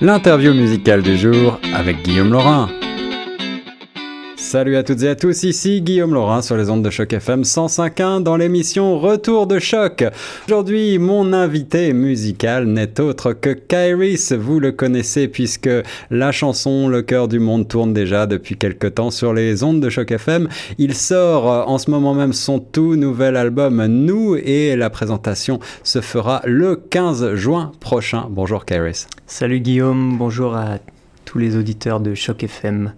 L'interview musicale du jour avec Guillaume Laurin. Salut à toutes et à tous, ici Guillaume Laurin sur les ondes de Choc FM 105.1 dans l'émission Retour de Choc. Aujourd'hui, mon invité musical n'est autre que Kairis. Vous le connaissez puisque la chanson Le cœur du monde tourne déjà depuis quelque temps sur les ondes de Choc FM. Il sort euh, en ce moment même son tout nouvel album Nous et la présentation se fera le 15 juin prochain. Bonjour Kairis. Salut Guillaume, bonjour à tous les auditeurs de Choc FM.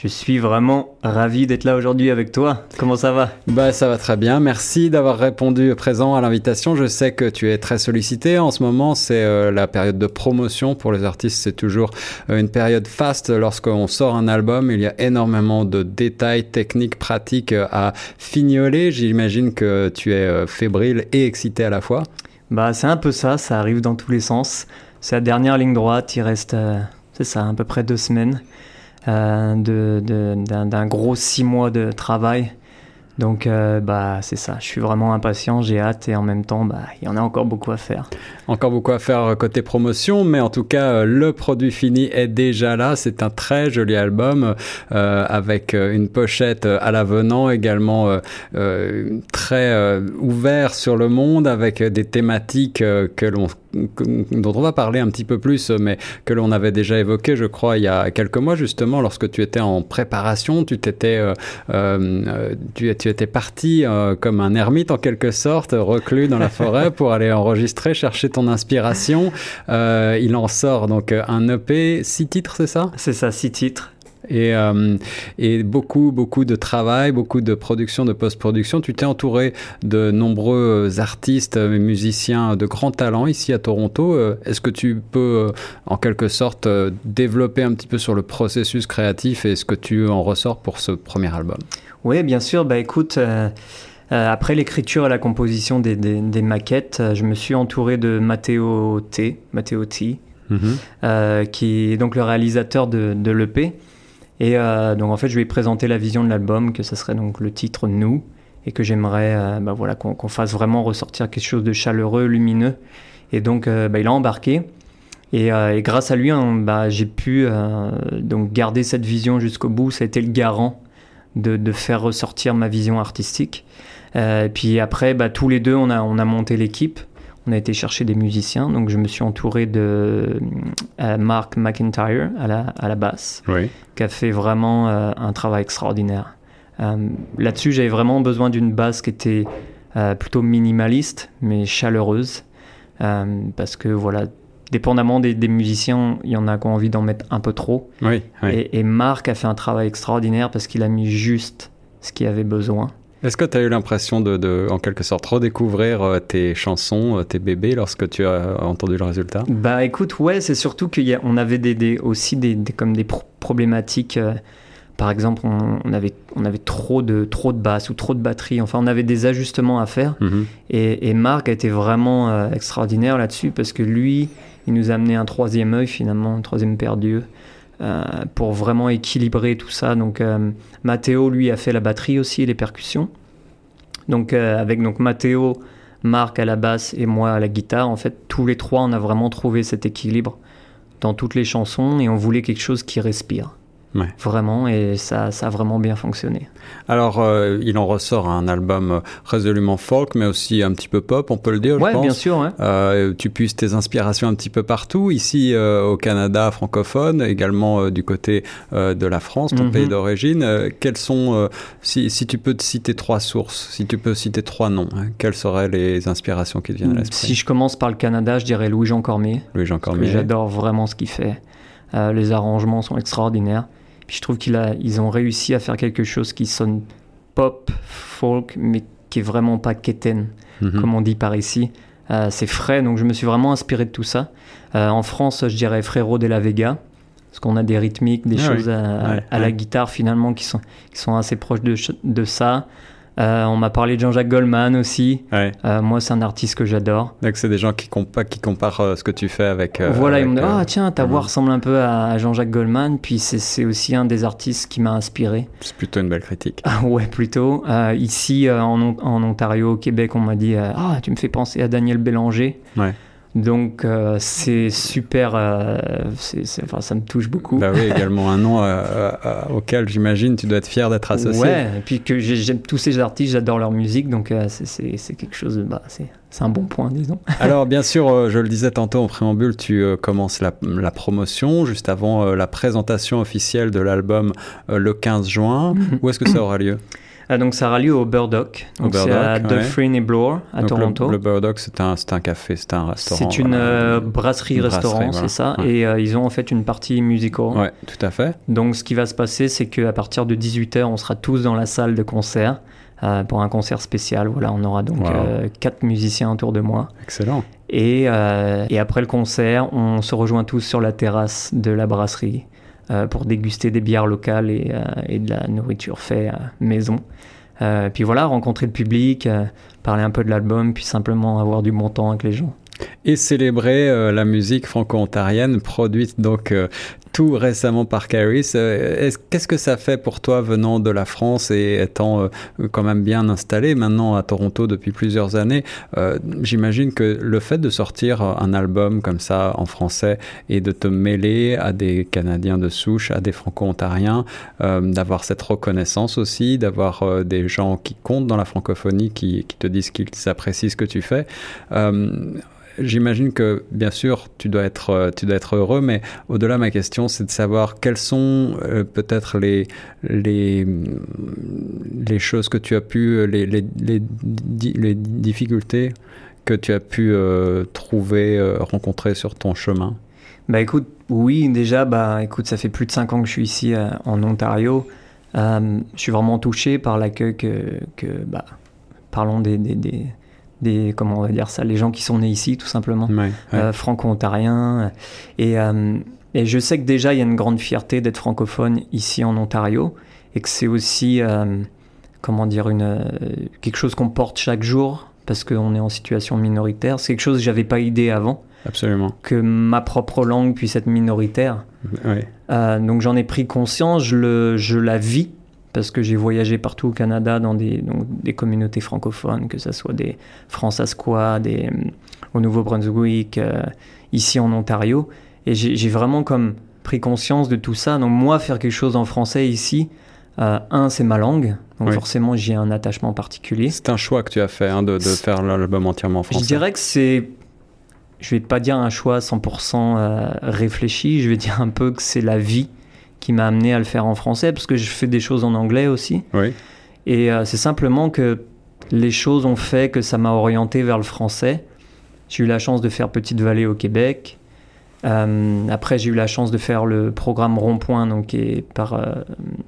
Je suis vraiment ravi d'être là aujourd'hui avec toi. Comment ça va? Bah ça va très bien. Merci d'avoir répondu présent à l'invitation. Je sais que tu es très sollicité en ce moment. C'est euh, la période de promotion pour les artistes. C'est toujours euh, une période faste lorsqu'on sort un album. Il y a énormément de détails techniques, pratiques euh, à fignoler. J'imagine que tu es fébrile et excité à la fois. Bah c'est un peu ça. Ça arrive dans tous les sens. C'est la dernière ligne droite. Il reste, c'est ça, à peu près deux semaines. Euh, d'un gros six mois de travail. Donc, euh, bah, c'est ça. Je suis vraiment impatient, j'ai hâte et en même temps, bah, il y en a encore beaucoup à faire. Encore beaucoup à faire côté promotion, mais en tout cas, euh, le produit fini est déjà là. C'est un très joli album avec une pochette à l'avenant, également très ouvert sur le monde, avec des thématiques que l'on dont on va parler un petit peu plus, mais que l'on avait déjà évoqué, je crois, il y a quelques mois justement, lorsque tu étais en préparation, tu t'étais, euh, euh, tu, tu, étais parti euh, comme un ermite en quelque sorte, reclus dans la forêt pour aller enregistrer, chercher ton inspiration. il en sort donc un EP, six titres, c'est ça? C'est ça, six titres et, euh, et, beaucoup, beaucoup de travail, beaucoup de production, de post-production. Tu t'es entouré de nombreux artistes et musiciens de grands talents ici à Toronto. Euh, est-ce que tu peux, euh, en quelque sorte, développer un petit peu sur le processus créatif et ce que tu en ressors pour ce premier album? Oui, bien sûr. Bah écoute. après l'écriture et la composition des, des, maquettes, je me suis entouré de Matteo T, Matteo T, mm-hmm. qui est donc le réalisateur de, de l'EP. Et euh, donc en fait, je lui ai présenté la vision de l'album, que ce serait donc le titre Nous, et que j'aimerais euh, bah, voilà, qu'on fasse vraiment ressortir quelque chose de chaleureux, lumineux. Et donc euh, bah, il a embarqué. Et, et, grâce à lui, hein, bah, j'ai pu donc garder cette vision jusqu'au bout. Ça a été le garant de, de faire ressortir ma vision artistique. et puis après, bah, tous les deux, on a, on a monté l'équipe on a été chercher des musiciens. Donc, je me suis entouré de euh, Mark McIntyre à la, à la basse, qui a fait vraiment euh, un travail extraordinaire. Euh, là-dessus, j'avais vraiment besoin d'une basse qui était plutôt minimaliste, mais chaleureuse. parce que, voilà, dépendamment des, musiciens, il y en a qui ont envie d'en mettre un peu trop. Et, et Mark a fait un travail extraordinaire parce qu'il a mis juste ce qu'il avait besoin. Est-ce que tu as eu l'impression de, en quelque sorte, redécouvrir euh, tes chansons, euh, tes bébés, lorsque tu as entendu le résultat? Bah écoute, ouais, c'est surtout qu'on avait des, aussi des, comme des problématiques. Euh, par exemple, on, avait, on avait trop de, trop de basses ou trop de batterie. Enfin, on avait des ajustements à faire. Mhm. Et, et, Marc a été vraiment extraordinaire là-dessus parce que lui, il nous a amené un troisième œil finalement, un troisième paire d'yeux. Euh, pour vraiment équilibrer tout ça. Donc euh, Matteo, lui, a fait la batterie aussi et les percussions. Donc euh, avec donc Matteo, Marc à la basse et moi à la guitare, en fait, tous les trois, on a vraiment trouvé cet équilibre dans toutes les chansons et on voulait quelque chose qui respire. Vraiment, et ça, ça a vraiment bien fonctionné. Alors, euh, il en ressort un album résolument folk, mais aussi un petit peu pop, on peut le dire, je pense. bien sûr. Euh, tu puisses tes inspirations un petit peu partout, ici euh, au Canada francophone, également du côté de la France, ton mhm. pays d'origine. quelles sont, si, si, tu peux te citer trois sources, si tu peux citer trois noms, hein, quelles seraient les inspirations qui te viennent à l'esprit? Si je commence par le Canada, je dirais Louis-Jean Cormier. Louis-Jean Cormier. J'adore vraiment ce qu'il fait. les arrangements sont extraordinaires. Puis je trouve qu'ils ont réussi à faire quelque chose qui sonne pop, folk, mais qui est vraiment pas quétaine, mhm. comme on dit par ici. Euh, c'est frais, donc je me suis vraiment inspiré de tout ça. Euh, en France, je dirais Frérot de la Vega, parce qu'on a des rythmiques, des ah choses à, la guitare finalement qui sont, qui sont assez proches de, de ça. Euh, on m'a parlé de Jean-Jacques Goldman aussi. Euh, moi, c'est un artiste que j'adore. Donc, c'est des gens qui, qui comparent euh, ce que tu fais avec. voilà, ils me disent Ah, tiens, ta voix ressemble un peu à, Jean-Jacques Goldman. Puis, c'est aussi un des artistes qui m'a inspiré. C'est plutôt une belle critique. Ah, ouais, plutôt. ici, en, Ontario, au Québec, on m'a dit Ah, tu me fais penser à Daniel Bélanger. Ouais. Donc euh, c'est super, euh, enfin, ça me touche beaucoup. Bah oui, également un nom euh, auquel j'imagine tu dois être fier d'être associé. Ouais, et puis que j'aime tous ces artistes, j'adore leur musique, donc c'est quelque chose, bah, c'est un bon point, disons. Alors bien sûr, je le disais tantôt en préambule, tu commences la, la, promotion juste avant la présentation officielle de l'album le 15 juin. Mhm. Où est-ce que ça aura lieu? Ah, donc ça aura lieu au Burdock. Donc c'est à Dufferin et Bloor à Toronto. Le, Burdock, c'est un, un café, c'est un restaurant. C'est une euh, brasserie-restaurant, c'est ça. Et euh, ils ont en fait une partie musical. Ouais, tout à fait. Donc ce qui va se passer, c'est qu'à partir de 18h, on sera tous dans la salle de concert. Euh, pour un concert spécial. Voilà, on aura donc quatre musiciens autour de moi. Excellent. Et, et, après le concert, on se rejoint tous sur la terrasse de la brasserie. Euh, pour déguster des bières locales et, euh, de la nourriture faite maison. Euh, puis voilà, rencontrer le public, parler un peu de l'album, puis simplement avoir du bon temps avec les gens et célébrer la musique franco-ontarienne produite donc tout récemment par Caris. Euh, qu'est-ce que ça fait pour toi venant de la France et étant quand même bien installé maintenant à Toronto depuis plusieurs années J'imagine que le fait de sortir un album comme ça en français et de te mêler à des Canadiens de souche, à des franco-ontariens, d'avoir cette reconnaissance aussi, d'avoir des gens qui comptent dans la francophonie, qui te disent qu'ils apprécient ce que tu fais j'imagine que, bien sûr, tu dois être, euh, tu dois être heureux, mais au-delà, ma question, c'est de savoir quelles sont euh, peut-être les, les, les choses que tu as pu, les, les, les, les difficultés que tu as pu euh, trouver, rencontrer sur ton chemin. Bah écoute, oui, déjà, bah écoute, ça fait plus de 5 ans que je suis ici en Ontario. je suis vraiment touché par l'accueil que, que bah, parlons des des comment on va dire ça, les gens qui sont nés ici tout simplement, euh, franco-ontariens. Et, euh, et, je sais que déjà il y a une grande fierté d'être francophone ici en Ontario et que c'est aussi euh, comment dire une quelque chose qu'on porte chaque jour parce qu'on est en situation minoritaire. C'est quelque chose que j'avais pas idée avant. Absolument. Que ma propre langue puisse être minoritaire. donc j'en ai pris conscience, je, le, je la vis parce que j'ai voyagé partout au Canada dans des, des communautés francophones, que ce soit des Francasquois, des, euh, au Nouveau-Brunswick, euh, ici en Ontario. Et j'ai vraiment comme pris conscience de tout ça. Donc moi, faire quelque chose en français ici, euh, un, c'est ma langue, donc forcément j'ai un attachement particulier. C'est un choix que tu as fait hein, de, de, faire l'album entièrement en français. Je dirais que c'est, je vais pas dire un choix 100% réfléchi, je vais dire un peu que c'est la vie qui m'a amené à le faire en français, parce que je fais des choses en anglais aussi. Oui. Et euh, c'est simplement que les choses ont fait que ça m'a orienté vers le français. J'ai eu la chance de faire Petite Vallée au Québec. Euh, après, j'ai eu la chance de faire le programme Rond-Point, donc qui est par, euh,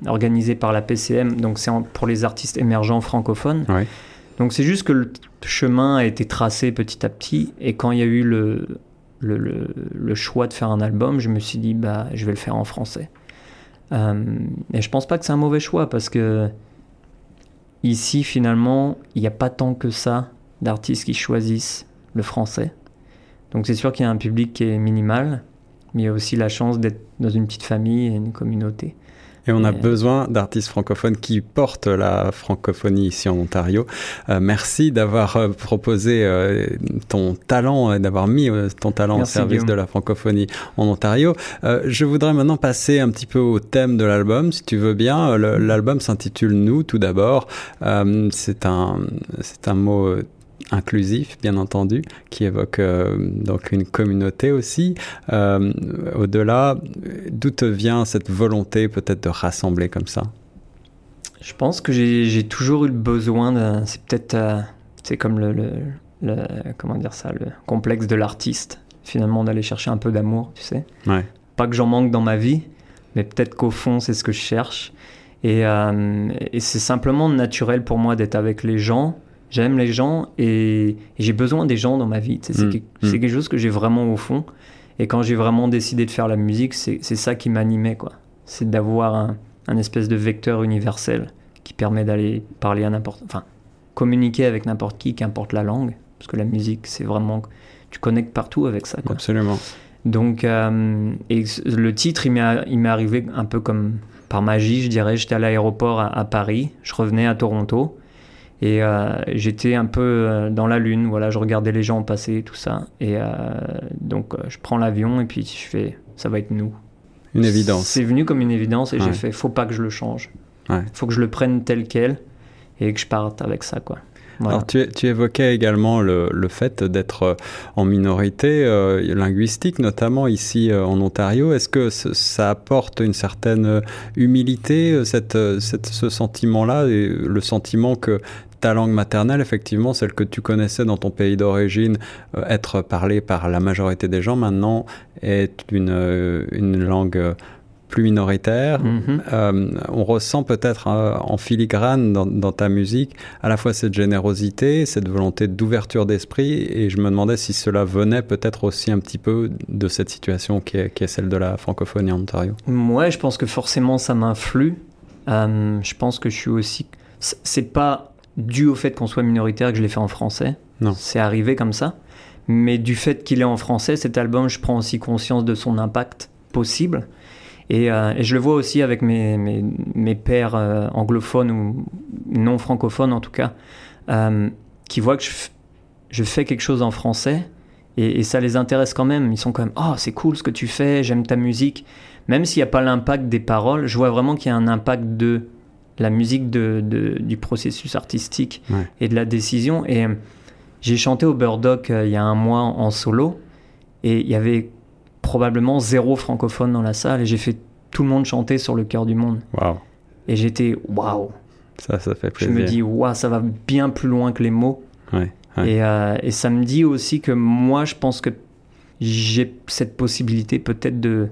organisé par la PCM. Donc c'est pour les artistes émergents francophones. Donc c'est juste que le chemin a été tracé petit à petit. Et quand il y a eu le, le, le, le, choix de faire un album, je me suis dit, bah, je vais le faire en français. Euh, et je pense pas que c'est un mauvais choix parce que ici, finalement, il n'y a pas tant que ça d'artistes qui choisissent le français. Donc c'est sûr qu'il y a un public qui est minimal, mais il y a aussi la chance d'être dans une petite famille et une communauté. Et on a besoin d'artistes francophones qui portent la francophonie ici en Ontario. Euh, merci d'avoir euh, proposé euh, ton talent et d'avoir mis ton talent au service de la francophonie en Ontario. je voudrais maintenant passer un petit peu au thème de l'album, si tu veux bien. L'album s'intitule Nous, tout d'abord. c'est un, c'est un mot inclusif, bien entendu, qui évoque euh, donc une communauté aussi. Euh, au-delà, d'où te vient cette volonté peut-être de rassembler comme ça? Je pense que j'ai toujours eu le besoin de... C'est peut-être... Euh, c'est comme le, le, Comment dire ça Le complexe de l'artiste, finalement, d'aller chercher un peu d'amour, tu sais. Ouais. Pas que j'en manque dans ma vie, mais peut-être qu'au fond, c'est ce que je cherche. Et, et c'est simplement naturel pour moi d'être avec les gens J'aime les gens et, j'ai besoin des gens dans ma vie. C'est mm. Mm. quelque chose que j'ai vraiment au fond. Et quand j'ai vraiment décidé de faire la musique, c'est ça qui m'animait. quoi. C'est d'avoir un, un, espèce de vecteur universel qui permet d'aller parler à n'importe... Enfin, communiquer avec n'importe qui, qu'importe la langue. Parce que la musique, c'est vraiment... Tu connectes partout avec ça. Quoi. Absolument. Donc, euh, et le titre, il m'est arrivé un peu comme par magie, je dirais. J'étais à l'aéroport à, à Paris, je revenais à Toronto. Et j'étais un peu dans la lune, voilà, je regardais les gens passer, tout ça. Et donc, je prends l'avion et puis je fais, ça va être nous. Une évidence. C'est venu comme une évidence et j'ai fait, faut pas que je le change. Il faut que je le prenne tel quel et que je parte avec ça, quoi. Alors tu, tu, évoquais également le, le fait d'être euh, en minorité euh, linguistique, notamment ici euh, en Ontario. Est-ce que ça apporte une certaine humilité, cette, cette, ce sentiment-là, le sentiment que ta langue maternelle, effectivement, celle que tu connaissais dans ton pays d'origine, être parlée par la majorité des gens, maintenant est une, une langue plus minoritaire. Mhm. Euh, on ressent peut-être euh, en filigrane dans, ta musique à la fois cette générosité, cette volonté d'ouverture d'esprit, et je me demandais si cela venait peut-être aussi un petit peu de cette situation qui est, celle de la francophonie en Ontario. Ouais, je pense que forcément ça m'influe. Euh, je pense que je suis aussi. C'est pas dû au fait qu'on soit minoritaire que je l'ai fait en français. Non. C'est arrivé comme ça. Mais du fait qu'il est en français, cet album, je prends aussi conscience de son impact possible. Euh, et, je le vois aussi avec mes, mes, mes pères euh, anglophones ou non francophones en tout cas, euh, qui voient que je, je, fais quelque chose en français et, ça les intéresse quand même. Ils sont quand même Oh, c'est cool ce que tu fais, j'aime ta musique. Même s'il n'y a pas l'impact des paroles, je vois vraiment qu'il y a un impact de la musique, de, de du processus artistique et de la décision. Et j'ai chanté au Burdock il y a un mois en solo et il y avait probablement zéro francophone dans la salle et j'ai fait tout le monde chanter sur le cœur du monde. Waouh. Et j'étais waouh. Ça, ça fait plaisir. Je me dis waouh, ça va bien plus loin que les mots. Ouais, Et, euh, et, ça me dit aussi que moi, je pense que j'ai cette possibilité peut-être de,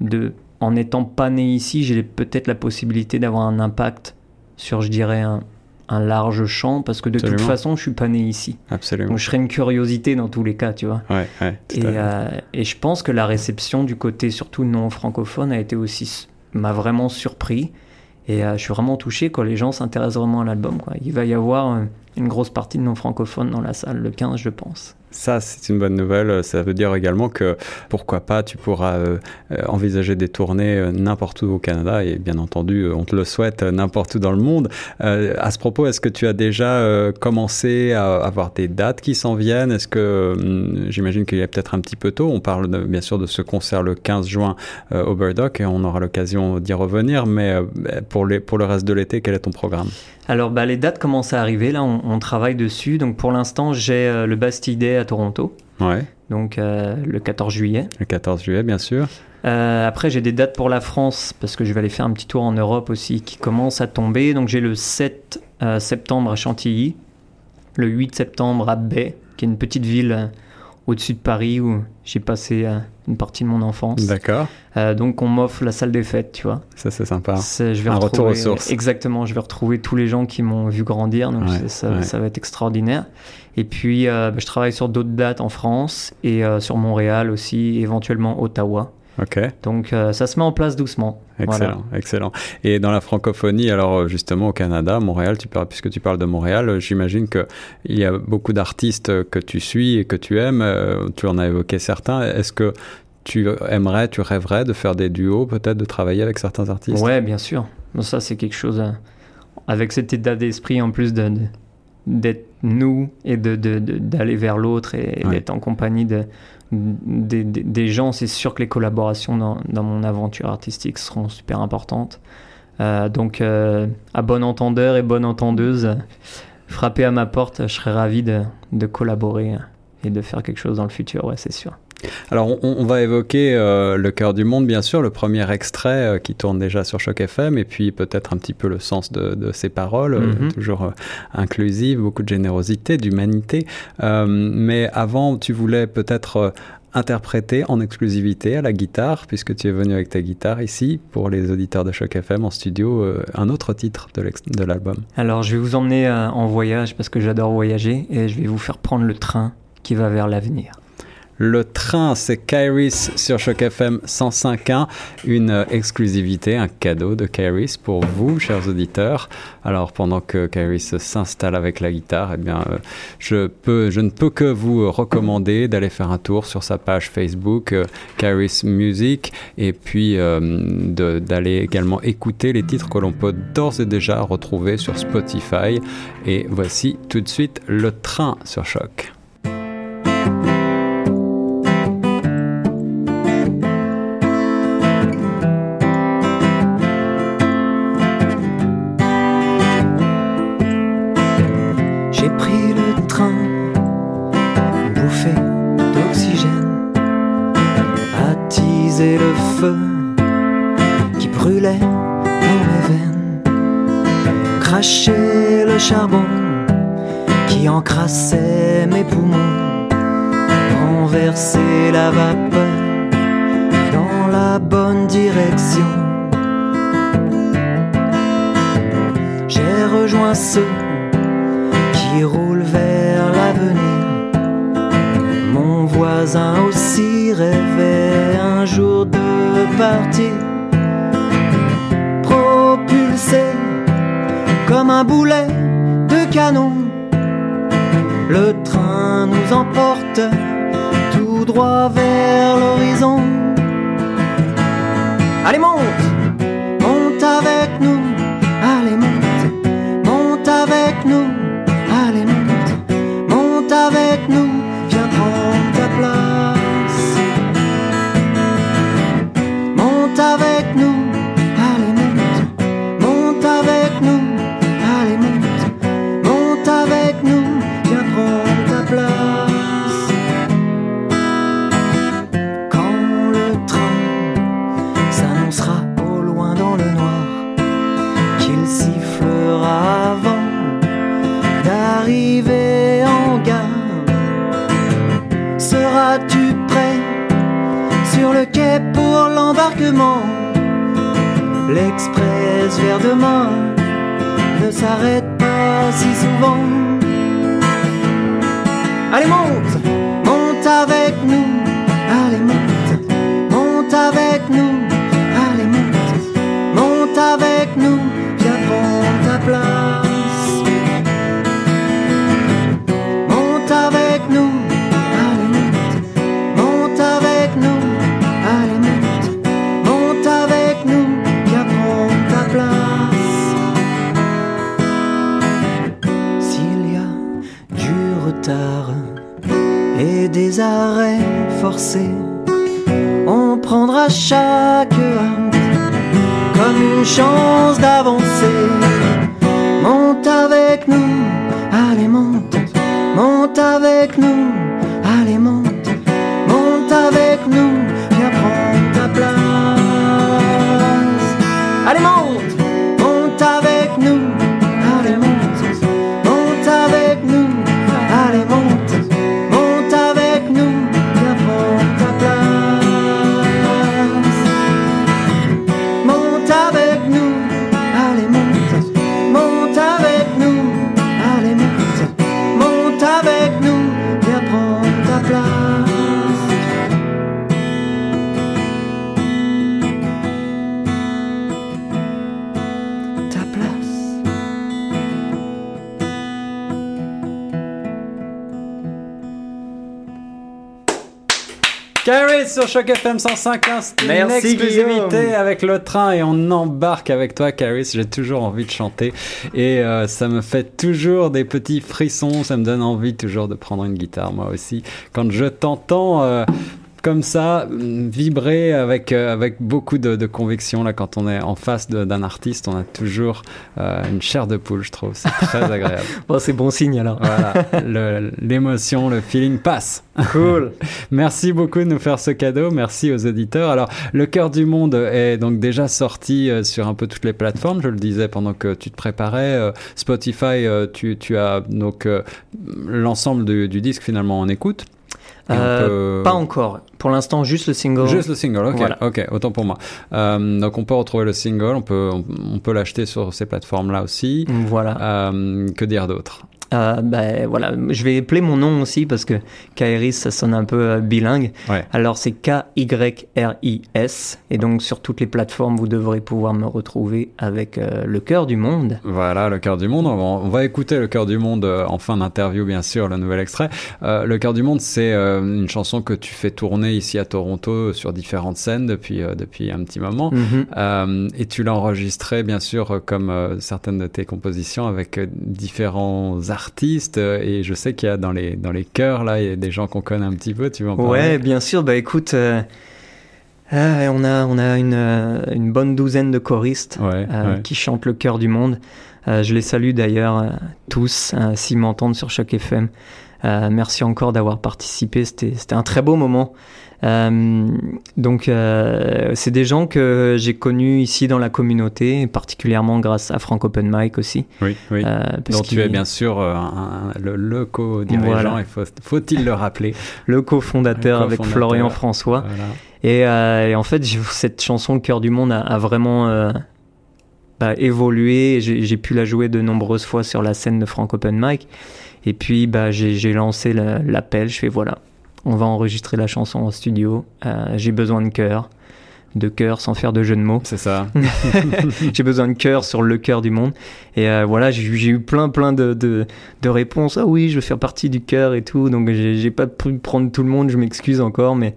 de, en n'étant pas né ici, j'ai peut-être la possibilité d'avoir un impact sur, je dirais, un, un large champ parce que de toute façon, je suis pas né ici. Absolument. Donc je serais une curiosité dans tous les cas, tu vois. Ouais, ouais, et, euh, et, je pense que la réception du côté surtout non francophone a été aussi m'a vraiment surpris et euh, je suis vraiment touché quand les gens s'intéressent vraiment à l'album. Quoi. Il va y avoir euh, une grosse partie de non francophones dans la salle le 15, je pense. Ça, c'est une bonne nouvelle. Ça veut dire également que pourquoi pas, tu pourras euh, euh, envisager des tournées euh, n'importe où au Canada et bien entendu, on te le souhaite n'importe où dans le monde. à ce propos, est-ce que tu as déjà commencé à avoir des dates qui s'en viennent? Est-ce que hum, j'imagine qu'il a peut-être un petit peu tôt On parle bien sûr de ce concert le 15 juin au Burdock et on aura l'occasion d'y revenir. Mais pour le reste de l'été, quel est ton programme? Alors bah, les dates commencent à arriver, là on, travaille dessus. Donc pour l'instant j'ai euh, le Bastille Day à Toronto. Ouais. Donc euh, le 14 juillet. Le 14 juillet bien sûr. Euh, après j'ai des dates pour la France parce que je vais aller faire un petit tour en Europe aussi qui commence à tomber. Donc j'ai le 7 septembre à Chantilly, le 8 septembre à Bay, qui est une petite ville au-dessus de Paris où j'ai passé une partie de mon enfance. D'accord. Euh, donc on m'offre la salle des fêtes, tu vois. Ça c'est sympa. Je vais Un retour aux sources. Exactement, je vais retrouver tous les gens qui m'ont vu grandir, donc ça, va être extraordinaire. Et puis euh, bah, je travaille sur d'autres dates en France et euh, sur Montréal aussi, éventuellement Ottawa. Ok. Donc euh, ça se met en place doucement. Excellent, excellent. Et dans la francophonie, alors euh, justement au Canada, Montréal, tu parles, puisque tu parles de Montréal, euh, j'imagine qu'il y a beaucoup d'artistes que tu suis et que tu aimes. Tu en as évoqué certains. Est-ce que tu aimerais, tu rêverais de faire des duos, peut-être de travailler avec certains artistes? Ouais, bien sûr. Ça, c'est quelque chose avec cet état d'esprit en plus de, d'être nous et d'aller de, de, vers l'autre et d'être en compagnie de, des, gens, c'est sûr que les collaborations dans, mon aventure artistique seront super importantes. Euh, donc, euh, à bon entendeur et bonne entendeuse, frappez à ma porte, je serais ravi de, de collaborer et de faire quelque chose dans le futur, ouais, c'est sûr. Alors, on, va évoquer euh, Le cœur du monde, bien sûr, le premier extrait qui tourne déjà sur Choc FM, et puis peut-être un petit peu le sens de, de ces paroles, mm-hmm. toujours inclusive, beaucoup de générosité, d'humanité. mais avant, tu voulais peut-être interpréter en exclusivité à la guitare, puisque tu es venu avec ta guitare ici, pour les auditeurs de Choc FM en studio, un autre titre de l'album. Alors, je vais vous emmener en voyage parce que j'adore voyager et je vais vous faire prendre le train qui va vers l'avenir. Le train, c'est Kairis sur Choc FM 105.1, une exclusivité, un cadeau de Kairis pour vous, chers auditeurs. Alors pendant que Kairis s'installe avec la guitare, eh bien, euh, je, ne peux que vous recommander d'aller faire un tour sur sa page Facebook, euh, Kairis Music, et puis euh, d'aller également écouter les titres que l'on peut d'ores et déjà retrouver sur Spotify. Et voici tout de suite le train sur Choc. Bonne direction. J'ai rejoint ceux qui roulent vers l'avenir. Mon voisin aussi rêvait un jour de partir, propulsé comme un boulet canon. Le train nous emporte tout droit vers l'horizon. Allez Allez, monte, monte On prendra chaque hâte comme une chance d'avancer. Monte avec nous, allez monte, monte avec nous, sur Choc FM 105, c'est une exclusivité avec le train et on embarque avec toi, Caris. J'ai toujours envie de chanter et euh, ça me fait toujours des petits frissons. Ça me donne envie toujours de prendre une guitare, moi aussi. Quand je t'entends euh, comme ça, vibrer avec, euh, avec beaucoup de, de, conviction. Là, quand on est en face d'un artiste, on a toujours euh, une chair de poule, je trouve. C'est très agréable. bon, c'est bon signe alors. voilà, l'émotion, le, feeling passe. Cool. Merci beaucoup de nous faire ce cadeau. Merci aux auditeurs. Alors, Le Cœur du Monde est donc déjà sorti euh, sur un peu toutes les plateformes. Je le disais pendant que tu te préparais. Spotify, tu, tu as donc l'ensemble du, du disque finalement en écoute. Euh, pas encore. Pour l'instant, juste le single. Juste le single, ok. Ok, autant pour moi. Euh, donc on peut retrouver le single, on peut, on, peut l'acheter sur ces plateformes-là aussi. Voilà. Euh, que dire d'autre? Euh, ben voilà, je vais appeler mon nom aussi parce que Kairis ça sonne un peu euh, bilingue. Alors c'est K-Y-R-I-S et donc sur toutes les plateformes vous devrez pouvoir me retrouver avec euh, le cœur du monde. Voilà, le cœur du monde. On va, écouter le cœur du monde en fin d'interview bien sûr, le nouvel extrait. le cœur du monde c'est une chanson que tu fais tourner ici à Toronto sur différentes scènes depuis depuis un petit moment mhm. et tu l'as enregistré bien sûr comme certaines de tes compositions avec différents artistes artistes euh, et je sais qu'il y a dans les, dans les chœurs, là, il y a des gens qu'on connaît un petit peu, tu veux en parler? Ouais, bien sûr, bah écoute, euh, euh, on a, on a une, une bonne douzaine de choristes qui chantent le cœur du monde. je les salue d'ailleurs tous, s'ils m'entendent sur Choc FM. merci encore d'avoir participé, c'était un très beau moment. Euh, donc, euh, c'est des gens que j'ai connus ici dans la communauté, particulièrement grâce à Frank Open Mic aussi. Oui, oui. Euh, Donc, tu es bien sûr le, co-dirigeant, il faut-il le rappeler Le co-fondateur avec Florian François. Et, en fait, cette chanson, Le cœur du monde, a, vraiment bah, évolué. J'ai pu la jouer de nombreuses fois sur la scène de Frank Open Mic. Et puis, bah, j'ai lancé l'appel. Je fais voilà, on va enregistrer la chanson en studio. Euh, j'ai besoin de cœur. De cœur sans faire de jeu de mots. C'est ça. j'ai besoin de cœur sur le cœur du monde. Et euh, voilà, j'ai eu plein, plein de, de, réponses. Ah oui, je veux faire partie du cœur et tout. Donc j'ai pas pu prendre tout le monde, je m'excuse encore. Mais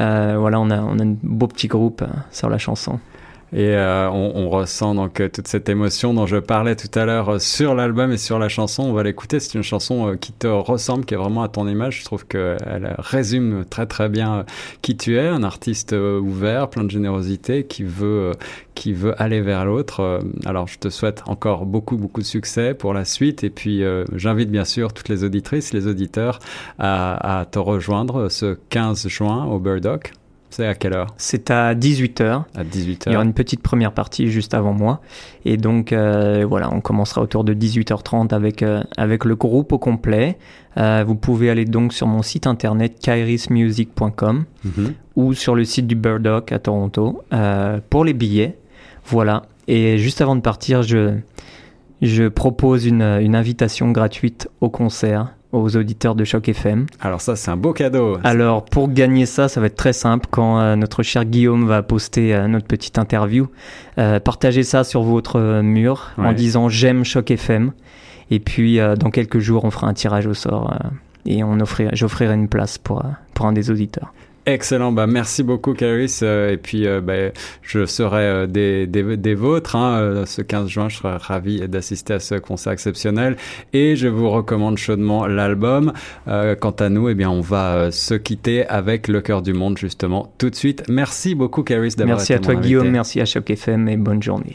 euh, voilà, on a, on a un beau petit groupe sur la chanson. Et euh, on, on, ressent donc euh, toute cette émotion dont je parlais tout à l'heure euh, sur l'album et sur la chanson. On va l'écouter. C'est une chanson qui te ressemble, qui est vraiment à ton image. Je trouve qu'elle résume très très bien qui tu es, un artiste ouvert, plein de générosité, qui veut qui veut aller vers l'autre. Alors je te souhaite encore beaucoup beaucoup de succès pour la suite. Et puis j'invite bien sûr toutes les auditrices, les auditeurs à, à te rejoindre ce 15 juin au Burdock. C'est à quelle heure C'est à 18h. À 18h. Il y aura une petite première partie juste avant moi. Et donc, euh, voilà, on commencera autour de 18h30 avec, euh, avec le groupe au complet. Euh, vous pouvez aller donc sur mon site internet kairismusic.com mhm. ou sur le site du Burdock à Toronto pour les billets. Voilà. Et juste avant de partir, je, je propose une, une invitation gratuite au concert aux auditeurs de Choc FM. Alors ça, c'est un beau cadeau. Alors pour gagner ça, ça va être très simple. Quand euh, notre cher Guillaume va poster euh, notre petite interview, euh, partagez ça sur votre mur en disant j'aime Choc FM. Et puis dans quelques jours, on fera un tirage au sort et on j'offrirai une place pour, pour un des auditeurs. Excellent, bah merci beaucoup Caris euh, et puis euh, bah, je serai euh, des, des, des, vôtres hein, ce 15 juin, je serai ravi d'assister à ce concert exceptionnel et je vous recommande chaudement l'album. quant à nous, eh bien on va se quitter avec Le cœur du monde justement tout de suite. Merci beaucoup Caris d'avoir Merci à toi Guillaume, merci à Choc FM et bonne journée.